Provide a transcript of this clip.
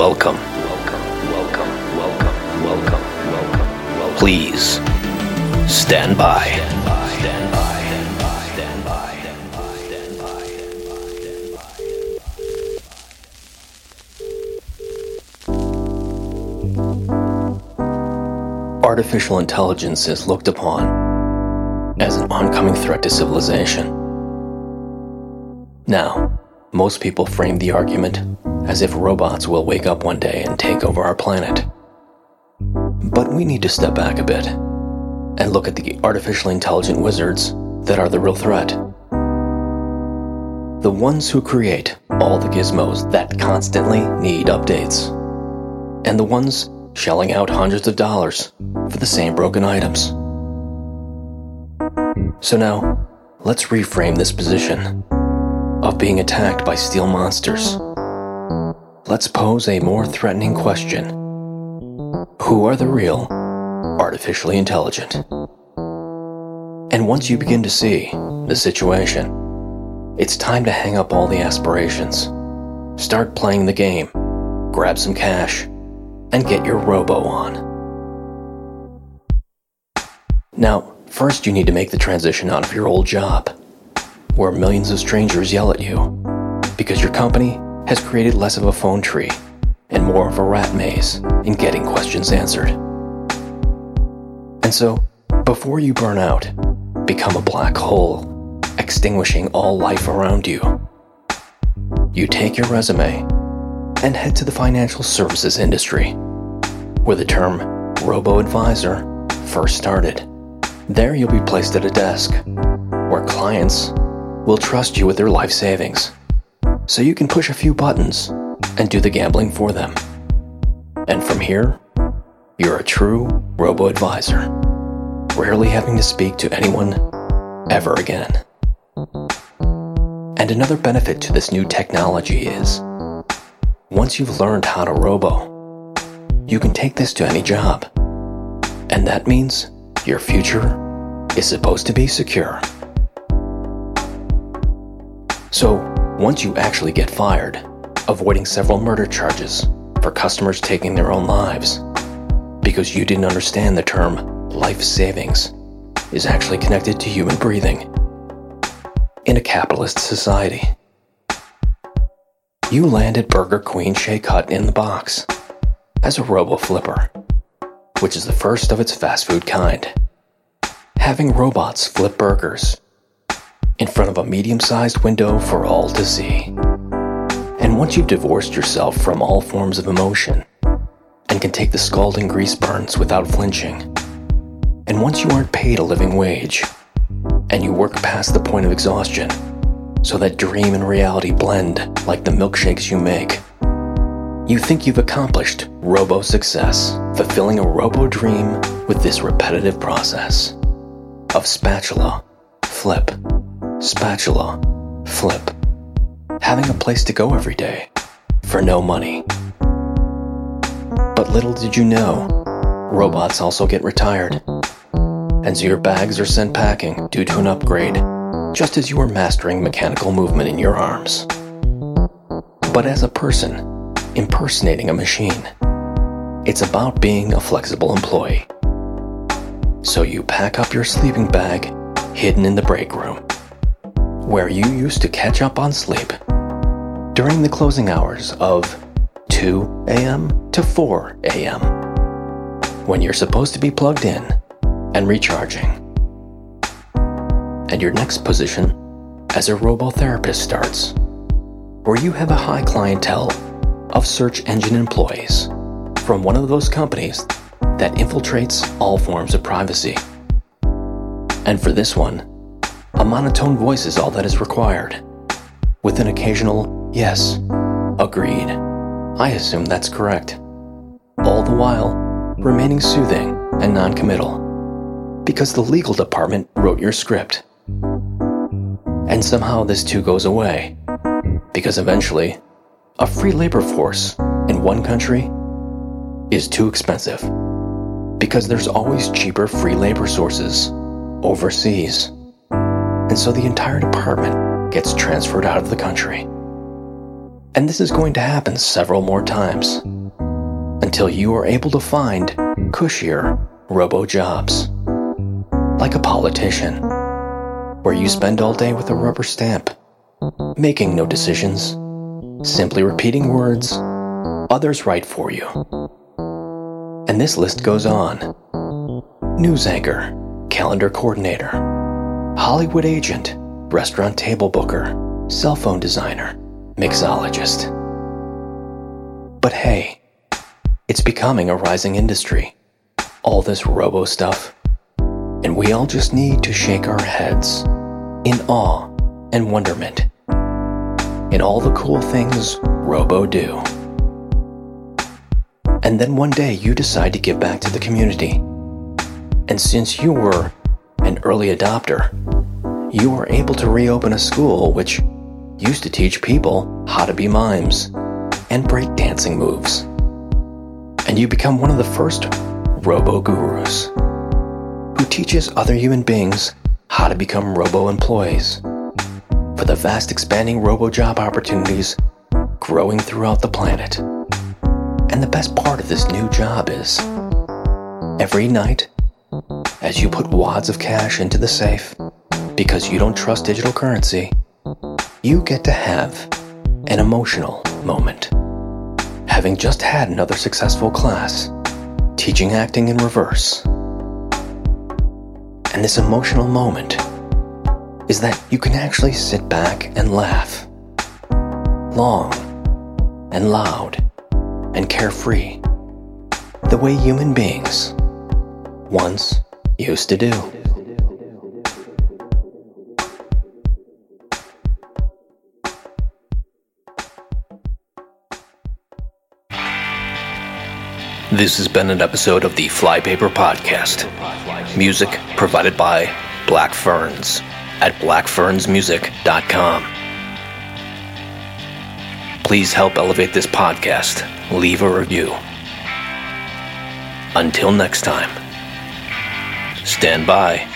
Welcome. Welcome. Welcome. Welcome. Welcome. Welcome. Please stand by. Stand by. Stand by. Stand by. Stand by. Stand by. Stand by. Stand by. Artificial intelligence is looked upon as an oncoming threat to civilization. Now, most people frame the argument as if robots will wake up one day and take over our planet. But we need to step back a bit and look at the artificially intelligent wizards that are the real threat. The ones who create all the gizmos that constantly need updates. And the ones shelling out hundreds of dollars for the same broken items. So now, let's reframe this position of being attacked by steel monsters. Let's pose a more threatening question Who are the real, artificially intelligent? And once you begin to see the situation, it's time to hang up all the aspirations. Start playing the game, grab some cash, and get your robo on. Now, first you need to make the transition out of your old job, where millions of strangers yell at you, because your company has created less of a phone tree and more of a rat maze in getting questions answered. And so, before you burn out, become a black hole, extinguishing all life around you, you take your resume and head to the financial services industry, where the term robo advisor first started. There you'll be placed at a desk where clients will trust you with their life savings, so you can push a few buttons and do the gambling for them. And from here, you're a true robo advisor, rarely having to speak to anyone ever again. And another benefit to this new technology is once you've learned how to robo, you can take this to any job. And that means your future is supposed to be secure. So, once you actually get fired, avoiding several murder charges for customers taking their own lives because you didn't understand the term life savings is actually connected to human breathing in a capitalist society. You landed Burger Queen Shake Hut in the box as a robo flipper, which is the first of its fast food kind. Having robots flip burgers in front of a medium sized window for all to see. And once you've divorced yourself from all forms of emotion and can take the scalding grease burns without flinching, and once you aren't paid a living wage and you work past the point of exhaustion so that dream and reality blend like the milkshakes you make, you think you've accomplished robo success, fulfilling a robo dream with this repetitive process of spatula, flip, spatula, flip, having a place to go every day for no money. But little did you know, robots also get retired, and so your bags are sent packing due to an upgrade, just as you are mastering mechanical movement in your arms. But as a person, impersonating a machine, it's about being a flexible employee. So you pack up your sleeping bag hidden in the break room where you used to catch up on sleep during the closing hours of 2 a.m. to 4 a.m., when you're supposed to be plugged in and recharging. And your next position as a robotherapist starts, where you have a high clientele of search engine employees from one of those companies that infiltrates all forms of privacy. And for this one, a monotone voice is all that is required, with an occasional yes, agreed. I assume that's correct. All the while, remaining soothing and noncommittal, because the legal department wrote your script. And somehow this too goes away, because eventually, a free labor force in one country is too expensive, because there's always cheaper free labor sources overseas and so the entire department gets transferred out of the country. And this is going to happen several more times until you are able to find cushier robo jobs. Like a politician, where you spend all day with a rubber stamp, making no decisions, simply repeating words others write for you. And this list goes on news anchor, calendar coordinator, Hollywood agent, restaurant table booker, cell phone designer, mixologist. But hey, it's becoming a rising industry. All this robo stuff. And we all just need to shake our heads in awe and wonderment in all the cool things robo do. And then one day you decide to give back to the community. And since you were an early adopter, you were able to reopen a school which used to teach people how to be mimes and break dancing moves. And you become one of the first robo gurus who teaches other human beings how to become robo employees for the vast expanding robo job opportunities growing throughout the planet. And the best part of this new job is every night, as you put wads of cash into the safe because you don't trust digital currency, you get to have an emotional moment. Having just had another successful class, teaching acting in reverse. And this emotional moment is that you can actually sit back and laugh. Long and loud and carefree, the way human beings once used to do. This has been an episode of the Flypaper Podcast. Music provided by Black Ferns at blackfernsmusic.com. Please help elevate this podcast. Leave a review. Until next time, stand by